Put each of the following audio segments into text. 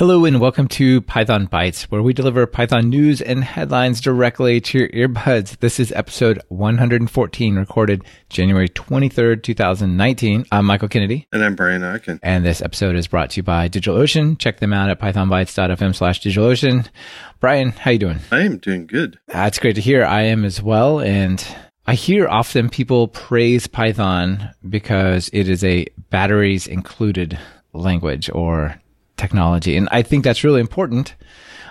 Hello and welcome to Python Bytes, where we deliver Python news and headlines directly to your earbuds. This is episode 114, recorded January 23rd, 2019. I'm Michael Kennedy. And I'm Brian Okken. And this episode is brought to you by DigitalOcean. Check them out at pythonbytes.fm slash DigitalOcean. Brian, how you doing? I am doing good. That's great to hear. I am as well. And I hear often people praise Python because it is a batteries included language or technology. And I think that's really important,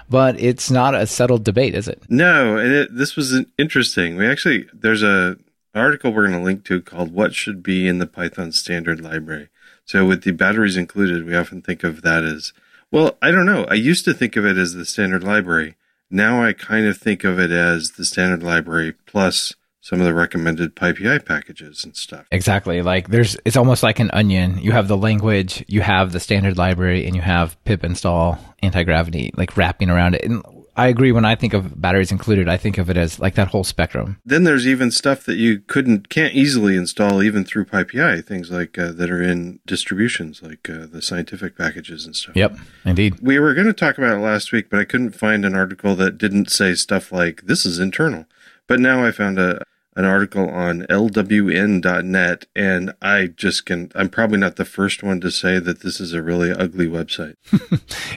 but it's not a settled debate, is it? No, and it, this was interesting. We actually, there's a article we're going to link to called What Should Be in the Python Standard Library. So with the batteries included, we often think of that as, well, I don't know. I used to think of it as the standard library. Now I kind of think of it as the standard library plus some of the recommended PyPI packages and stuff. Exactly. Like there's, it's almost like an onion. You have the language, you have the standard library, and you have pip install anti gravity, like wrapping around it. And I agree. When I think of batteries included, I think of it as like that whole spectrum. Then there's even stuff that you couldn't, can't easily install even through PyPI. Things like uh, that are in distributions, like uh, the scientific packages and stuff. Yep, indeed. We were going to talk about it last week, but I couldn't find an article that didn't say stuff like this is internal. But now I found a an article on lwn.net and I just can I'm probably not the first one to say that this is a really ugly website.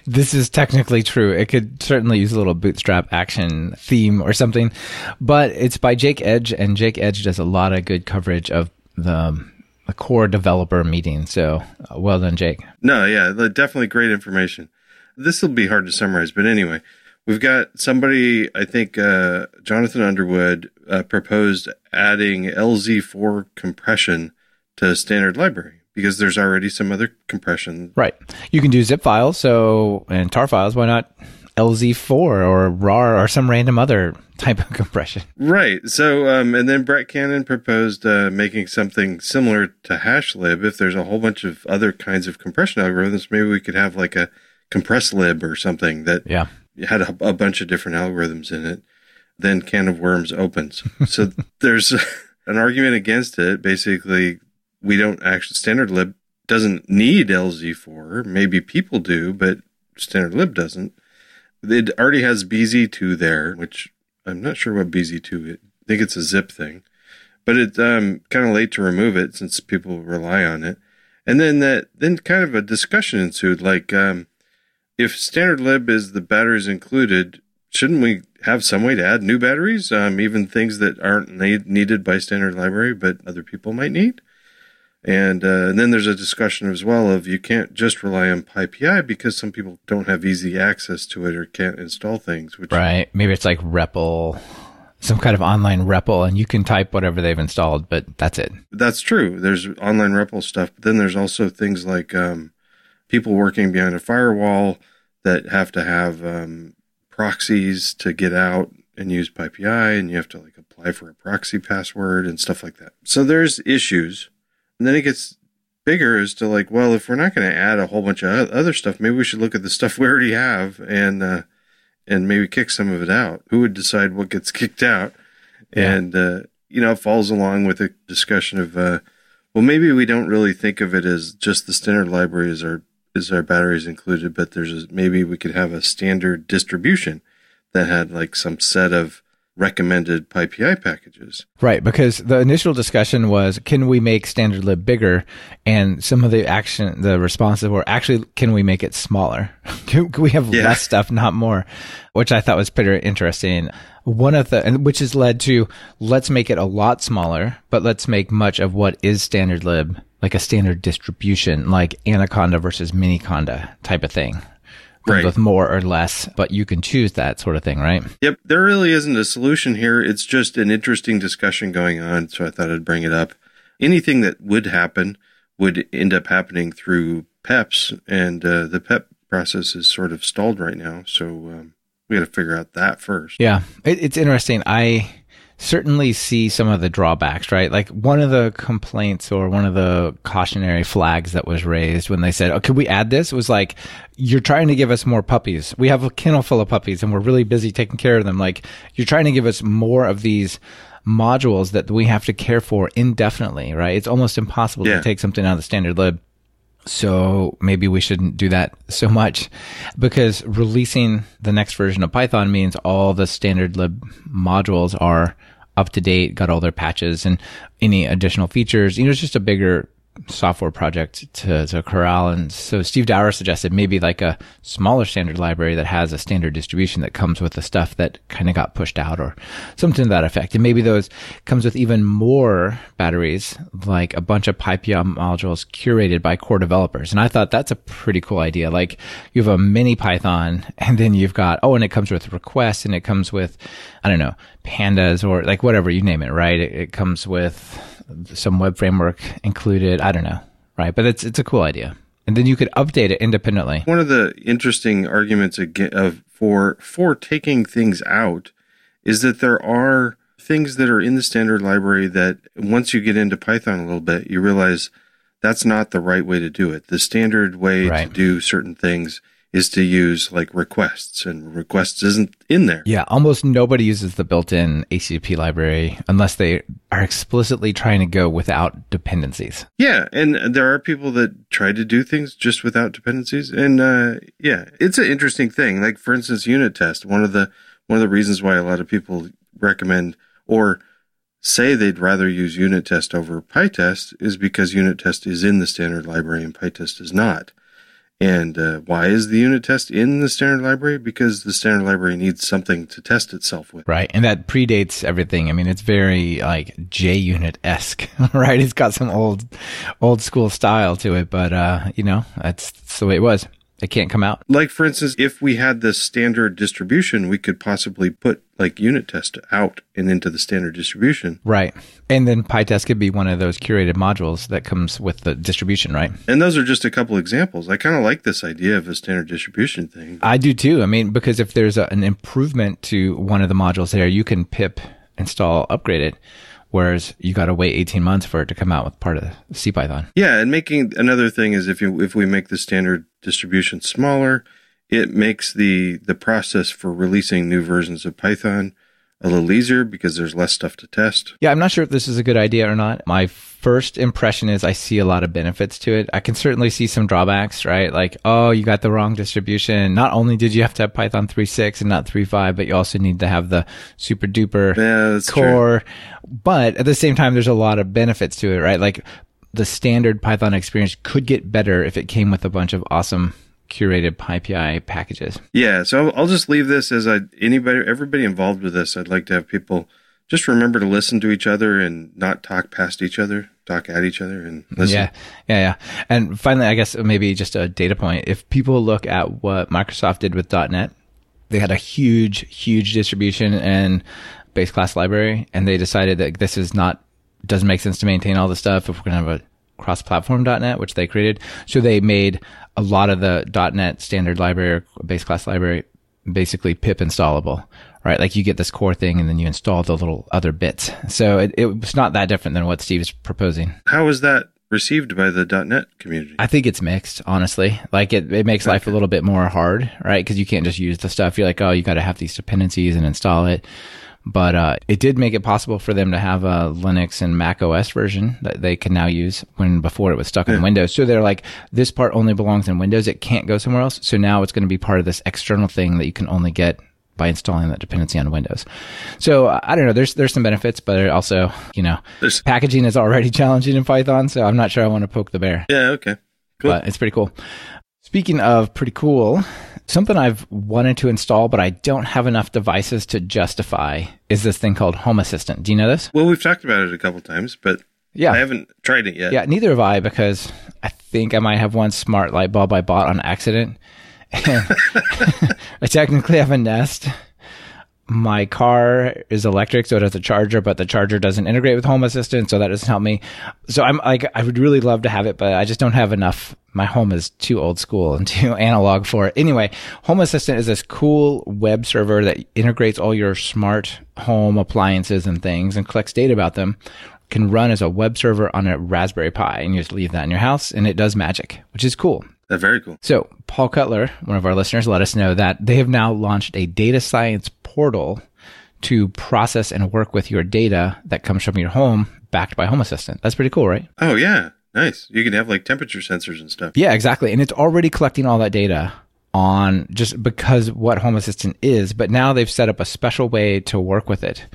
this is technically true. It could certainly use a little bootstrap action theme or something, but it's by Jake Edge and Jake Edge does a lot of good coverage of the the core developer meeting. So, uh, well done, Jake. No, yeah, definitely great information. This will be hard to summarize, but anyway, We've got somebody, I think, uh, Jonathan Underwood uh, proposed adding LZ4 compression to standard library because there's already some other compression. Right. You can do zip files, so and tar files. Why not LZ4 or RAR or some random other type of compression? Right. So, um, and then Brett Cannon proposed uh, making something similar to HashLib. If there's a whole bunch of other kinds of compression algorithms, maybe we could have like a compress lib or something that yeah had a, a bunch of different algorithms in it. Then can of worms opens. so there's an argument against it. Basically, we don't actually standard lib doesn't need LZ4. Maybe people do, but standard lib doesn't. It already has BZ2 there, which I'm not sure what BZ2 is. I think it's a zip thing, but it's um, kind of late to remove it since people rely on it. And then that, then kind of a discussion ensued, like, um, if standard lib is the batteries included, shouldn't we have some way to add new batteries, um, even things that aren't need, needed by standard library, but other people might need? And, uh, and then there's a discussion as well of you can't just rely on PyPI because some people don't have easy access to it or can't install things. Which right. Maybe it's like REPL, some kind of online REPL, and you can type whatever they've installed, but that's it. That's true. There's online REPL stuff, but then there's also things like um, people working behind a firewall that have to have um, proxies to get out and use PyPI, and you have to like apply for a proxy password and stuff like that. So there's issues, and then it gets bigger as to like, well, if we're not going to add a whole bunch of other stuff, maybe we should look at the stuff we already have and uh, and maybe kick some of it out. Who would decide what gets kicked out? Yeah. And uh, you know, it falls along with a discussion of, uh, well, maybe we don't really think of it as just the standard libraries are is our batteries included, but there's a, maybe we could have a standard distribution that had like some set of recommended PyPI packages. Right, because the initial discussion was can we make standard lib bigger and some of the action the responses were actually can we make it smaller? can, we have yeah. less stuff not more? Which I thought was pretty interesting. One of the and which has led to let's make it a lot smaller, but let's make much of what is standard lib like a standard distribution, like Anaconda versus Miniconda type of thing. Right. With more or less, but you can choose that sort of thing, right? Yep. There really isn't a solution here. It's just an interesting discussion going on. So I thought I'd bring it up. Anything that would happen would end up happening through PEPs, and uh, the PEP process is sort of stalled right now. So um, we got to figure out that first. Yeah. It, it's interesting. I certainly see some of the drawbacks, right? Like one of the complaints or one of the cautionary flags that was raised when they said, "Oh, could we add this?" was like, "You're trying to give us more puppies. We have a kennel full of puppies, and we're really busy taking care of them. Like you're trying to give us more of these." modules that we have to care for indefinitely, right? It's almost impossible yeah. to take something out of the standard lib So maybe we shouldn't do that so much because releasing the next version of Python means all the standard lib modules are up to date, got all their patches and any additional features. You know, it's just a bigger software project to, to corral. And so Steve Dower suggested maybe like a smaller standard library that has a standard distribution that comes with the stuff that kind of got pushed out or something to that effect. And maybe those comes with even more batteries, like a bunch of PyPI modules curated by core developers. And I thought that's a pretty cool idea. Like you have a mini Python and then you've got, oh, and it comes with requests and it comes with, I don't know, pandas or like whatever you name it, right? It, it comes with some web framework included. I don't know, right? But it's it's a cool idea, and then you could update it independently. One of the interesting arguments of for for taking things out is that there are things that are in the standard library that once you get into Python a little bit, you realize that's not the right way to do it. The standard way right. to do certain things is to use like requests and requests isn't in there. Yeah, almost nobody uses the built-in ACP library unless they are explicitly trying to go without dependencies. Yeah, and there are people that try to do things just without dependencies and uh, yeah, it's an interesting thing. Like for instance unit test, one of the one of the reasons why a lot of people recommend or say they'd rather use unit test over PyTest is because unit test is in the standard library and PyTest is not. And uh, why is the unit test in the standard library? Because the standard library needs something to test itself with. Right. And that predates everything. I mean, it's very like JUnit esque, right? It's got some old, old school style to it, but, uh, you know, that's, that's the way it was. It can't come out. Like, for instance, if we had the standard distribution, we could possibly put like unit test out and into the standard distribution. Right. And then PyTest could be one of those curated modules that comes with the distribution, right? And those are just a couple examples. I kind of like this idea of a standard distribution thing. I do too. I mean, because if there's a, an improvement to one of the modules there, you can pip install upgrade it whereas you got to wait 18 months for it to come out with part of CPython. Yeah, and making another thing is if you if we make the standard distribution smaller, it makes the the process for releasing new versions of Python a little easier because there's less stuff to test. Yeah, I'm not sure if this is a good idea or not. My first impression is I see a lot of benefits to it. I can certainly see some drawbacks, right? Like, oh, you got the wrong distribution. Not only did you have to have Python 3.6 and not 3.5, but you also need to have the super duper yeah, core. True. But at the same time, there's a lot of benefits to it, right? Like the standard Python experience could get better if it came with a bunch of awesome curated PyPI packages. Yeah, so I'll just leave this as I anybody everybody involved with this. I'd like to have people just remember to listen to each other and not talk past each other, talk at each other, and mm-hmm. listen. Yeah, yeah, yeah. And finally, I guess maybe just a data point: if people look at what Microsoft did with .NET, they had a huge, huge distribution and base class library, and they decided that this is not doesn't make sense to maintain all the stuff if we're going to have a cross-platform.net, which they created. So they made a lot of the .NET standard library or base class library basically pip installable, right? Like you get this core thing and then you install the little other bits. So it, it was not that different than what Steve is proposing. How was that received by the .NET community? I think it's mixed, honestly. Like it, it makes okay. life a little bit more hard, right? Because you can't just use the stuff. You're like, oh, you got to have these dependencies and install it. But uh, it did make it possible for them to have a Linux and Mac OS version that they can now use when before it was stuck yeah. in Windows. So they're like, this part only belongs in Windows. It can't go somewhere else. So now it's going to be part of this external thing that you can only get by installing that dependency on Windows. So uh, I don't know. There's there's some benefits, but also you know there's, packaging is already challenging in Python. So I'm not sure I want to poke the bear. Yeah. Okay. Cool. But it's pretty cool. Speaking of pretty cool, something I've wanted to install, but I don't have enough devices to justify is this thing called Home Assistant. Do you know this? Well, we've talked about it a couple times, but yeah, I haven't tried it yet. Yeah, neither have I because I think I might have one smart light bulb I bought on accident. I technically have a Nest my car is electric, so it has a charger, but the charger doesn't integrate with Home Assistant, so that doesn't help me. So I'm like, I would really love to have it, but I just don't have enough. My home is too old school and too analog for it. Anyway, Home Assistant is this cool web server that integrates all your smart home appliances and things and collects data about them. Can run as a web server on a Raspberry Pi, and you just leave that in your house, and it does magic, which is cool. That's very cool. So, Paul Cutler, one of our listeners, let us know that they have now launched a data science portal to process and work with your data that comes from your home backed by Home Assistant. That's pretty cool, right? Oh, yeah. Nice. You can have like temperature sensors and stuff. Yeah, exactly. And it's already collecting all that data on just because what Home Assistant is, but now they've set up a special way to work with it.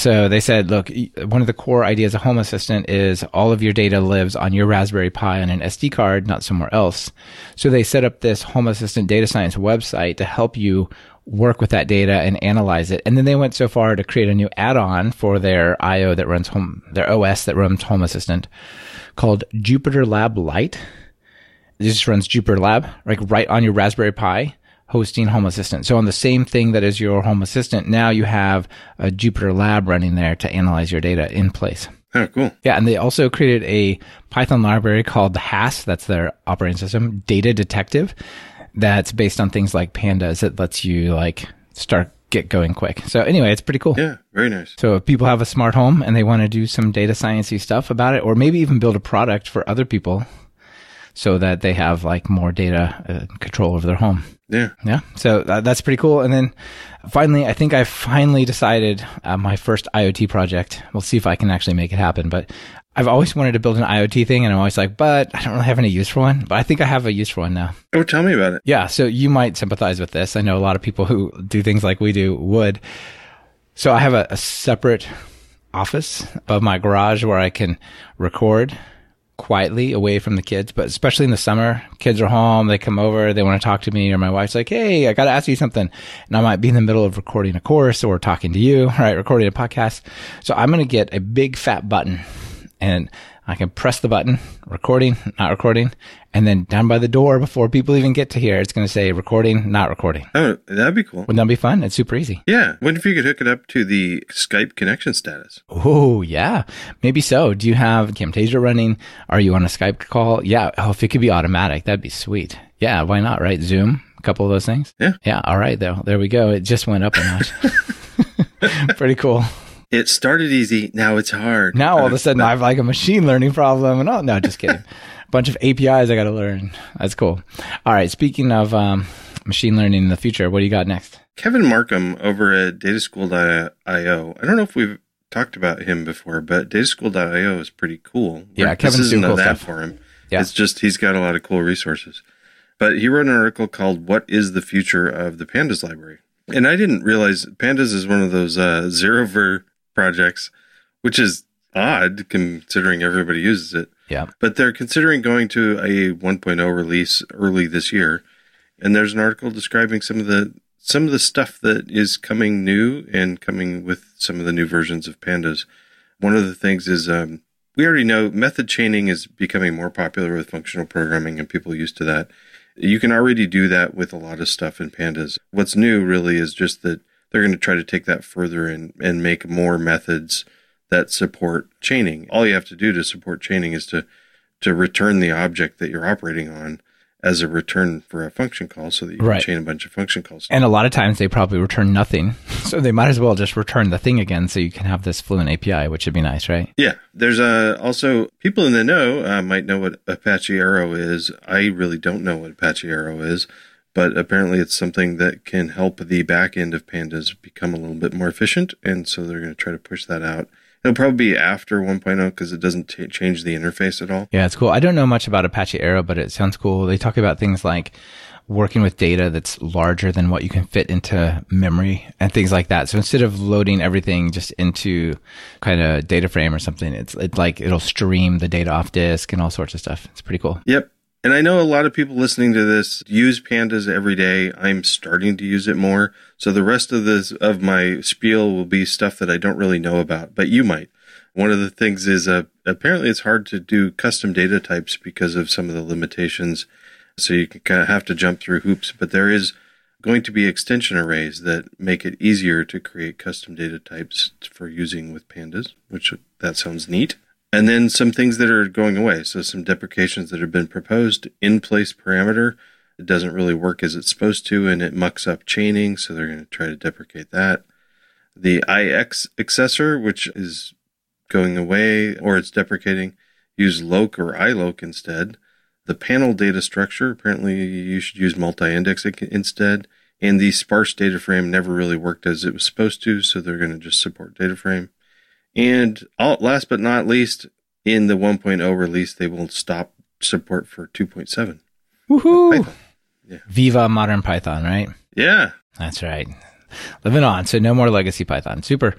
So they said, look, one of the core ideas of Home Assistant is all of your data lives on your Raspberry Pi on an SD card, not somewhere else. So they set up this Home Assistant data science website to help you work with that data and analyze it. And then they went so far to create a new add-on for their IO that runs home, their OS that runs Home Assistant called Jupyter Lab Lite. This just runs Jupyter Lab, like right on your Raspberry Pi hosting Home Assistant. So on the same thing that is your Home Assistant, now you have a Jupyter Lab running there to analyze your data in place. Oh, cool. Yeah, and they also created a Python library called HASS, that's their operating system, Data Detective, that's based on things like pandas that lets you like start get going quick. So anyway, it's pretty cool. Yeah, very nice. So if people have a smart home and they want to do some data sciencey stuff about it, or maybe even build a product for other people so that they have like more data uh, control over their home. Yeah. Yeah. So that, that's pretty cool. And then finally, I think I finally decided uh, my first IoT project. We'll see if I can actually make it happen. But I've always wanted to build an IoT thing, and I'm always like, but I don't really have any use for one. But I think I have a use for one now. Oh, tell me about it. Yeah. So you might sympathize with this. I know a lot of people who do things like we do would. So I have a, a separate office above my garage where I can record quietly away from the kids, but especially in the summer, kids are home, they come over, they want to talk to me, or my wife's like, Hey, I got to ask you something. And I might be in the middle of recording a course or talking to you, right? Recording a podcast. So I'm going to get a big fat button and I can press the button, recording, not recording, and then down by the door before people even get to here, it's going to say recording, not recording. Oh, that'd be cool. Wouldn't that be fun? It's super easy. Yeah. What if you could hook it up to the Skype connection status? Oh, yeah. Maybe so. Do you have Camtasia running? Are you on a Skype call? Yeah. Oh, if it could be automatic, that'd be sweet. Yeah. Why not? Right. Zoom, a couple of those things. Yeah. Yeah. All right. though. there we go. It just went up a notch. Pretty cool. It started easy. Now it's hard. Now all of a sudden I have like a machine learning problem and oh no, just kidding. a bunch of APIs I got to learn. That's cool. All right. Speaking of um, machine learning in the future, what do you got next? Kevin Markham over at dataschool.io. I don't know if we've talked about him before, but dataschool.io is pretty cool. Yeah, Kevin's isn't doing cool that stuff. for him. Yeah. It's just he's got a lot of cool resources. But he wrote an article called "What is the future of the Pandas library?" And I didn't realize Pandas is one of those uh, zero ver projects, which is odd considering everybody uses it. Yeah. But they're considering going to a 1.0 release early this year. And there's an article describing some of the some of the stuff that is coming new and coming with some of the new versions of pandas. One of the things is um, we already know method chaining is becoming more popular with functional programming and people used to that. You can already do that with a lot of stuff in pandas. What's new really is just that they're going to try to take that further and, and make more methods that support chaining. All you have to do to support chaining is to, to return the object that you're operating on as a return for a function call so that you can chain a bunch of function calls. And a lot of times they probably return nothing. So they might as well just return the thing again so you can have this fluent API, which would be nice, right? Yeah, there's uh, also people in the know uh, might know what Apache Arrow is. I really don't know what Apache Arrow is, but apparently it's something that can help the back end of Pandas become a little bit more efficient, and so they're going to try to push that out. It'll probably be after 1.0 because it doesn't t- change the interface at all. Yeah, it's cool. I don't know much about Apache Arrow, but it sounds cool. They talk about things like working with data that's larger than what you can fit into memory and things like that. So instead of loading everything just into kind of data frame or something, it's it's like it'll stream the data off disk and all sorts of stuff. It's pretty cool. Yep. And I know a lot of people listening to this use pandas every day. I'm starting to use it more. So the rest of this of my spiel will be stuff that I don't really know about, but you might. One of the things is uh, apparently it's hard to do custom data types because of some of the limitations. So you kind of have to jump through hoops, but there is going to be extension arrays that make it easier to create custom data types for using with pandas, which that sounds neat. And then some things that are going away. So some deprecations that have been proposed in place parameter. It doesn't really work as it's supposed to and it mucks up chaining. So they're going to try to deprecate that. The IX accessor, which is going away or it's deprecating, use loc or iloc instead. The panel data structure, apparently you should use multi-indexing instead. And the sparse data frame never really worked as it was supposed to. So they're going to just support data frame. And all, last but not least, in the 1.0 release, they will stop support for 2.7. Woohoo! Yeah. Viva modern Python, right? Yeah. That's right. Living on. So no more legacy Python. Super.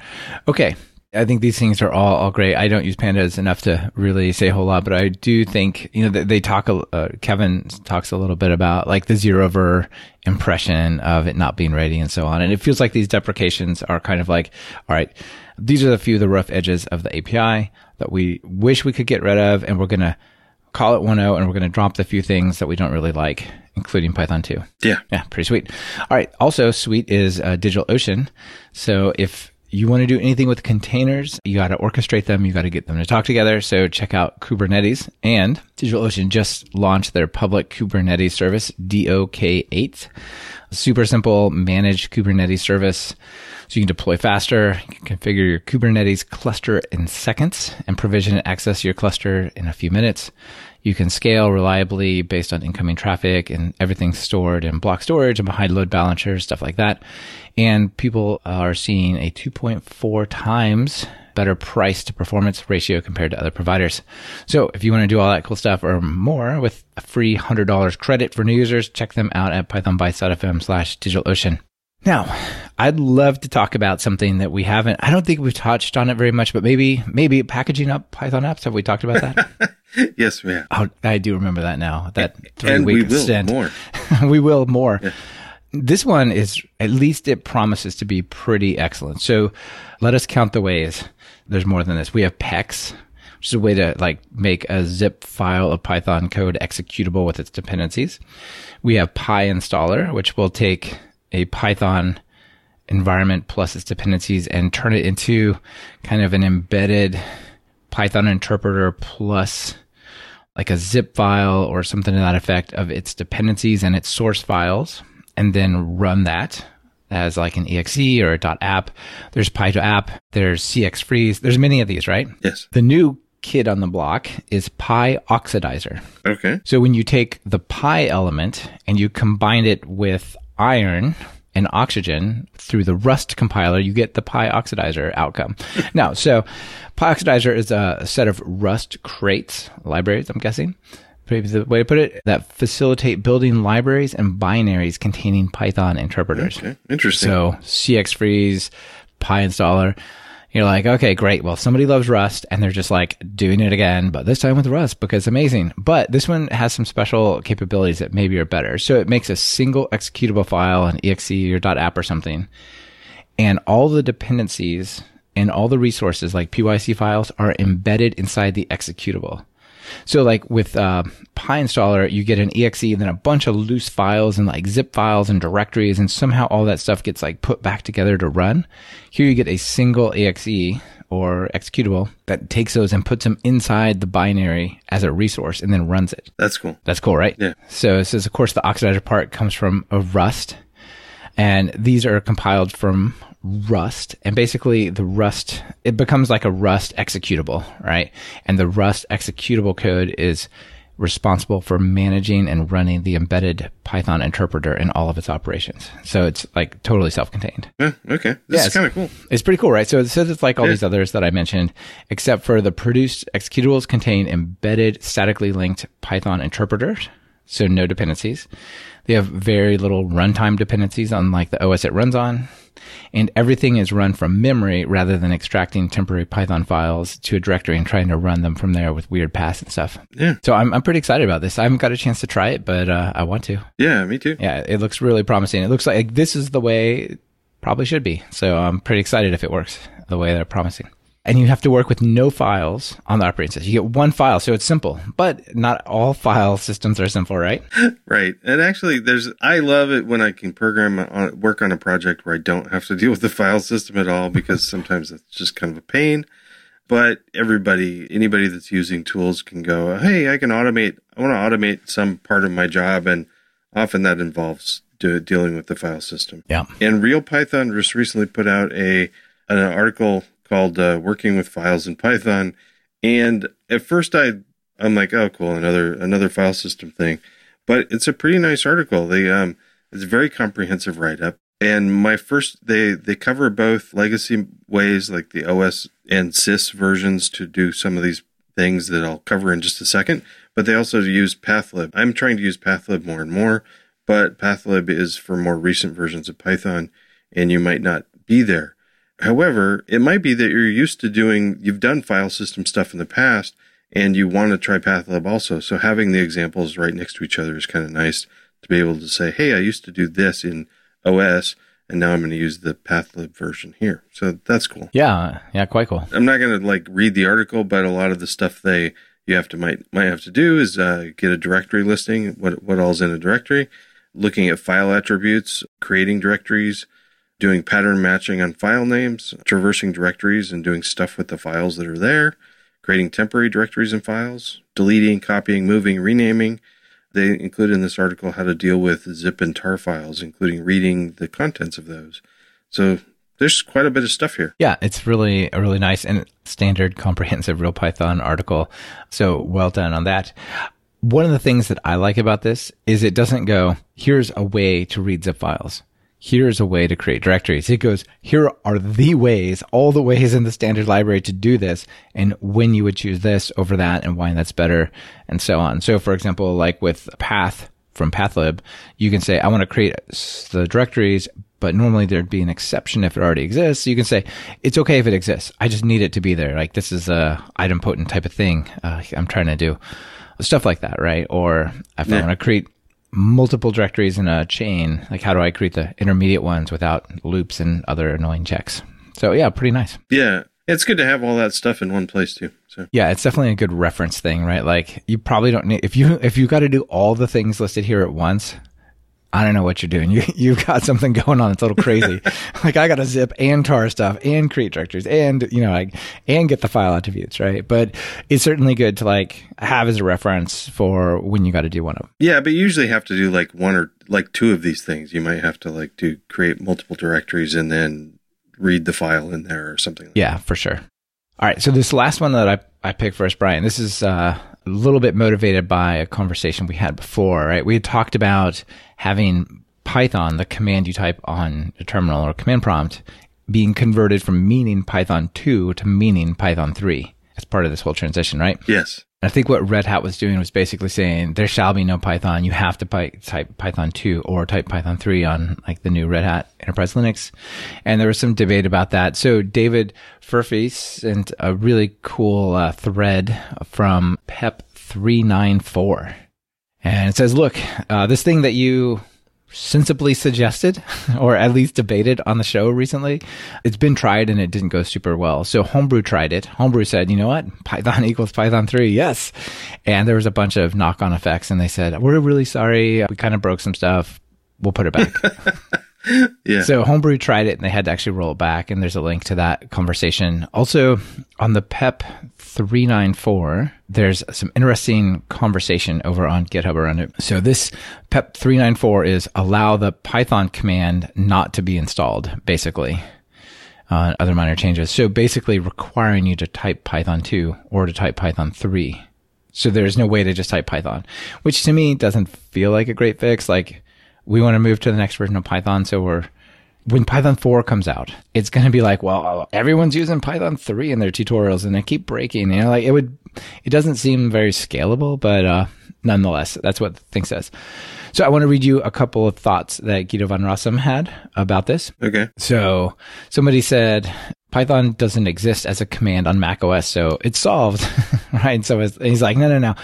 Okay. I think these things are all, all great. I don't use pandas enough to really say a whole lot, but I do think, you know, they, they talk, uh, Kevin talks a little bit about like the zero ver impression of it not being ready and so on. And it feels like these deprecations are kind of like, all right, these are a few of the rough edges of the API that we wish we could get rid of. And we're going to call it 1.0 and we're going to drop the few things that we don't really like, including Python 2. Yeah. Yeah, pretty sweet. All right. Also, sweet is uh, DigitalOcean. So if you want to do anything with containers, you got to orchestrate them. You got to get them to talk together. So check out Kubernetes and DigitalOcean just launched their public Kubernetes service, DOK8. Super simple managed Kubernetes service. So you can deploy faster, you can configure your Kubernetes cluster in seconds and provision and access your cluster in a few minutes. You can scale reliably based on incoming traffic and everything stored in block storage and behind load balancers, stuff like that. And people are seeing a 2.4 times better price to performance ratio compared to other providers. So if you want to do all that cool stuff or more with a free $100 credit for new users, check them out at pythonbytes.fm slash digitalocean. Now, I'd love to talk about something that we haven't. I don't think we've touched on it very much, but maybe maybe packaging up Python apps. Have we talked about that? yes, have. Oh, I do remember that now. That three and week we will stint. more. we will more. Yeah. This one is at least it promises to be pretty excellent. So let us count the ways. There's more than this. We have PEX, which is a way to like make a zip file of Python code executable with its dependencies. We have PyInstaller, which will take a Python environment plus its dependencies and turn it into kind of an embedded Python interpreter plus like a zip file or something to that effect of its dependencies and its source files, and then run that as like an exe or a .app. There's Py2App, there's CXFreeze, there's many of these, right? Yes. The new kid on the block is PyOxidizer. Okay. So when you take the Py element and you combine it with iron and oxygen through the Rust compiler, you get the PyOxidizer outcome. now, so PyOxidizer is a set of Rust crates, libraries, I'm guessing. Maybe the way to put it, that facilitate building libraries and binaries containing Python interpreters. Okay, interesting. So CXFreeze, PyInstaller, you're like, okay, great. Well, somebody loves Rust and they're just like doing it again, but this time with Rust because amazing. But this one has some special capabilities that maybe are better. So it makes a single executable file, an exe or .app or something, and all the dependencies and all the resources like PYC files are embedded inside the executable. So like with uh, PyInstaller, you get an exe and then a bunch of loose files and like zip files and directories, and somehow all that stuff gets like put back together to run. Here you get a single exe or executable that takes those and puts them inside the binary as a resource and then runs it. That's cool. That's cool, right? Yeah. So it says, of course, the oxidizer part comes from a Rust, and these are compiled from Rust, and basically the Rust it becomes like a Rust executable, right? And the Rust executable code is responsible for managing and running the embedded Python interpreter in all of its operations. So it's like totally self-contained. Yeah, okay. This yeah, is kind of cool. It's pretty cool, right? So it says it's like all yeah. these others that I mentioned, except for the produced executables contain embedded statically linked Python interpreters, so no dependencies. They have very little runtime dependencies on like the OS it runs on and everything is run from memory rather than extracting temporary Python files to a directory and trying to run them from there with weird paths and stuff. Yeah. So I'm, I'm pretty excited about this. I haven't got a chance to try it, but uh, I want to. Yeah, me too. Yeah, it looks really promising. It looks like this is the way it probably should be. So I'm pretty excited if it works the way they're promising and you have to work with no files on the operating system. You get one file, so it's simple. But not all file systems are simple, right? right. And actually, there's I love it when I can program on, work on a project where I don't have to deal with the file system at all because sometimes it's just kind of a pain. But everybody, anybody that's using tools can go, hey, I can automate. I want to automate some part of my job, and often that involves do, dealing with the file system. Yeah. And Real Python just recently put out a an article called uh, "Working with Files in Python," and at first I I'm like, oh, cool, another another file system thing, but it's a pretty nice article. They um, it's a very comprehensive write up. And my first, they they cover both legacy ways like the OS and sys versions to do some of these things that I'll cover in just a second, but they also use pathlib. I'm trying to use pathlib more and more, but pathlib is for more recent versions of Python, and you might not be there. However, it might be that you're used to doing, you've done file system stuff in the past, and you want to try pathlib also. So having the examples right next to each other is kind of nice to be able to say, hey, I used to do this in OS and now I'm going to use the pathlib version here. So that's cool. Yeah, yeah, quite cool. I'm not going to like read the article, but a lot of the stuff they you have to might might have to do is uh, get a directory listing, what what all's in a directory, looking at file attributes, creating directories, doing pattern matching on file names, traversing directories and doing stuff with the files that are there, creating temporary directories and files, deleting, copying, moving, renaming they include in this article how to deal with zip and tar files, including reading the contents of those. So there's quite a bit of stuff here. Yeah, it's really a really nice and standard comprehensive real Python article. So well done on that. One of the things that I like about this is it doesn't go, here's a way to read zip files here's a way to create directories. It goes, here are the ways, all the ways in the standard library to do this, and when you would choose this over that, and why that's better, and so on. So, for example, like with path from pathlib, you can say, I want to create the directories, but normally there'd be an exception if it already exists. So you can say, it's okay if it exists. I just need it to be there. Like this is a idempotent type of thing uh, I'm trying to do. Stuff like that, right? Or if yeah. I want to create multiple directories in a chain, like how do I create the intermediate ones without loops and other annoying checks? So yeah, pretty nice. Yeah. It's good to have all that stuff in one place too. So yeah, it's definitely a good reference thing, right? Like you probably don't need if you if you got to do all the things listed here at once, I don't know what you're doing. You you've got something going on. It's a little crazy. like I got to zip and tar stuff and create directories and you know like and get the file attributes right. But it's certainly good to like have as a reference for when you got to do one of them. Yeah, but you usually have to do like one or like two of these things. You might have to like do create multiple directories and then read the file in there or something. Like yeah, for sure. All right, so this last one that I I picked for us, Brian. This is uh, a little bit motivated by a conversation we had before, right? We had talked about having Python, the command you type on a terminal or command prompt, being converted from meaning Python 2 to meaning Python 3 as part of this whole transition, right? Yes. I think what Red Hat was doing was basically saying there shall be no Python. You have to py- type Python 2 or type Python 3 on like the new Red Hat Enterprise Linux. And there was some debate about that. So David Furphy sent a really cool uh, thread from PEP 394. And it says, look, uh, this thing that you sensibly suggested or at least debated on the show recently. It's been tried and it didn't go super well. So Homebrew tried it. Homebrew said, you know what? Python equals Python 3. Yes. And there was a bunch of knock on effects and they said, we're really sorry. We kind of broke some stuff. We'll put it back. yeah. So Homebrew tried it and they had to actually roll it back. And there's a link to that conversation. Also on the PEP 394, there's some interesting conversation over on GitHub around it. So this PEP 394 is allow the Python command not to be installed, basically. Uh, other minor changes. So basically requiring you to type Python 2 or to type Python 3. So there's no way to just type Python, which to me doesn't feel like a great fix. Like we want to move to the next version of Python. So we're, when Python 4 comes out, it's going to be like, well, everyone's using Python 3 in their tutorials and they keep breaking. You know, like it would, it doesn't seem very scalable, but, uh, nonetheless, that's what the thing says. So I want to read you a couple of thoughts that Guido van Rossum had about this. Okay. So somebody said Python doesn't exist as a command on Mac OS, so it's solved, right? So he's like, no, no, no.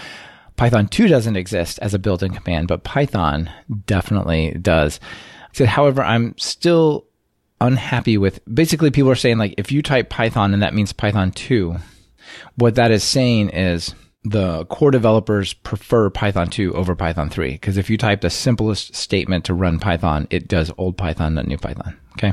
Python 2 doesn't exist as a built-in command, but Python definitely does. Said, however, I'm still unhappy with basically people are saying like if you type Python and that means Python 2, what that is saying is the core developers prefer Python 2 over Python 3 because if you type the simplest statement to run Python, it does old Python, not new Python. Okay.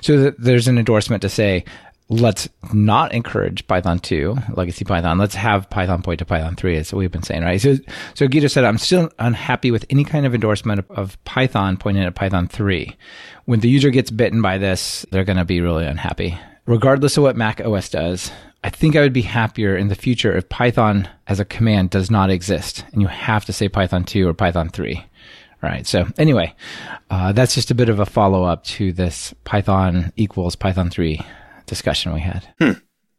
So th- there's an endorsement to say let's not encourage Python 2, legacy Python. Let's have Python point to Python 3, as we've been saying, right? So, so Guido said, I'm still unhappy with any kind of endorsement of, of Python pointing at Python 3. When the user gets bitten by this, they're going to be really unhappy. Regardless of what Mac OS does, I think I would be happier in the future if Python as a command does not exist and you have to say Python 2 or Python 3. All right. So anyway, uh, that's just a bit of a follow up to this Python equals Python 3 discussion we had. Hmm.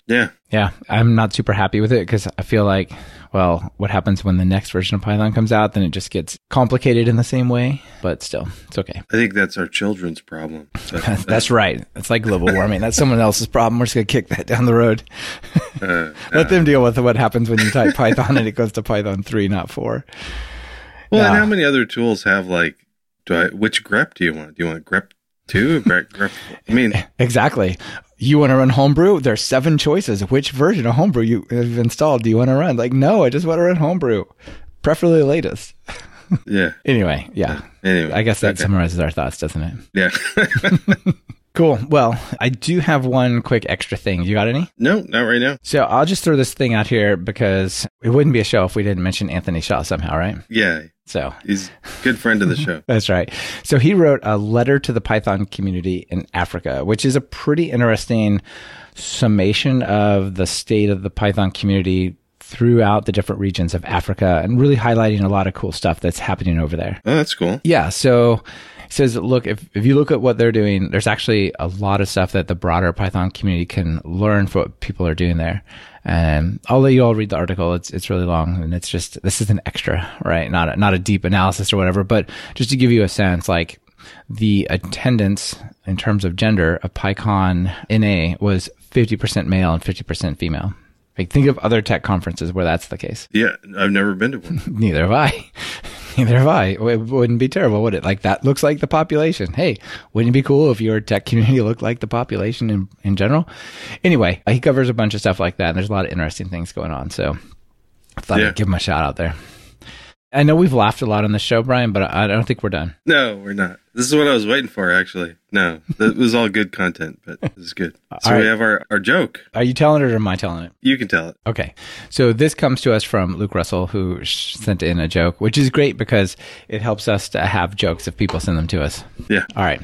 Yeah. Yeah. I'm not super happy with it because I feel like, well, what happens when the next version of Python comes out? Then it just gets complicated in the same way, but still, it's okay. I think that's our children's problem. that's right. It's like global warming. That's someone else's problem. We're just going to kick that down the road. uh, Let uh, them deal with what happens when you type Python and it goes to Python 3, not 4. Well, and how many other tools have like, do I, which grep do you want? Do you want grep two? grep, grep, I mean, exactly. You want to run Homebrew? There's seven choices. Which version of Homebrew you have installed do you want to run? Like, no, I just want to run Homebrew, preferably the latest. Yeah. anyway, yeah. Anyway, I guess that okay. summarizes our thoughts, doesn't it? Yeah. Cool. Well, I do have one quick extra thing. You got any? No, not right now. So I'll just throw this thing out here because it wouldn't be a show if we didn't mention Anthony Shaw somehow, right? Yeah. So he's a good friend of the show. That's right. So he wrote a letter to the Python community in Africa, which is a pretty interesting summation of the state of the Python community throughout the different regions of Africa and really highlighting a lot of cool stuff that's happening over there. Oh, that's cool. Yeah. So it says, look, if, if you look at what they're doing, there's actually a lot of stuff that the broader Python community can learn from what people are doing there. And I'll let you all read the article. It's it's really long, and it's just this is an extra, right? Not a, not a deep analysis or whatever, but just to give you a sense, like the attendance in terms of gender of PyCon NA was 50% male and 50% female. Like think of other tech conferences where that's the case. Yeah, I've never been to one. Neither have I. Neither have I. It wouldn't be terrible, would it? Like that looks like the population. Hey, wouldn't it be cool if your tech community looked like the population in, in general? Anyway, he covers a bunch of stuff like that, and there's a lot of interesting things going on. So I thought yeah. I'd give him a shout out there. I know we've laughed a lot on the show, Brian, but I don't think we're done. No, we're not. This is what I was waiting for, actually. No, that was all good content, but this is good. So right. we have our, our joke. Are you telling it or am I telling it? You can tell it. Okay. So this comes to us from Luke Russell, who sent in a joke, which is great because it helps us to have jokes if people send them to us. Yeah. All right.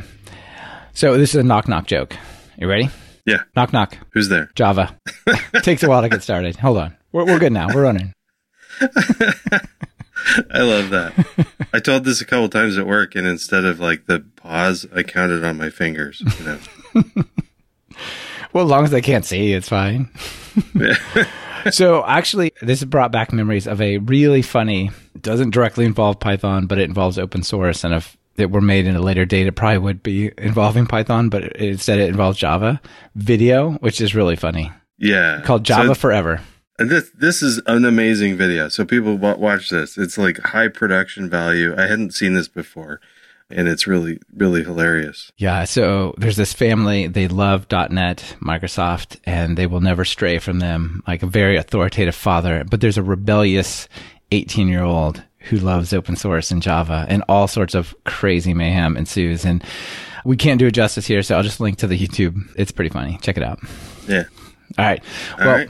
So this is a knock knock joke. You ready? Yeah. Knock knock. Who's there? Java. Takes a while to get started. Hold on. We're, we're good now. We're running. I love that. I told this a couple times at work, and instead of like the pause, I counted on my fingers. You know. well, as long as they can't see, it's fine. so actually, this brought back memories of a really funny. Doesn't directly involve Python, but it involves open source, and if it were made in a later date, it probably would be involving Python, but instead it involves Java video, which is really funny. Yeah, called Java so Forever. And this this is an amazing video. So people watch this. It's like high production value. I hadn't seen this before, and it's really really hilarious. Yeah. So there's this family. They love .NET, Microsoft, and they will never stray from them. Like a very authoritative father, but there's a rebellious 18 year old who loves open source and Java, and all sorts of crazy mayhem ensues. And we can't do it justice here, so I'll just link to the YouTube. It's pretty funny. Check it out. Yeah. All right. Well. All right.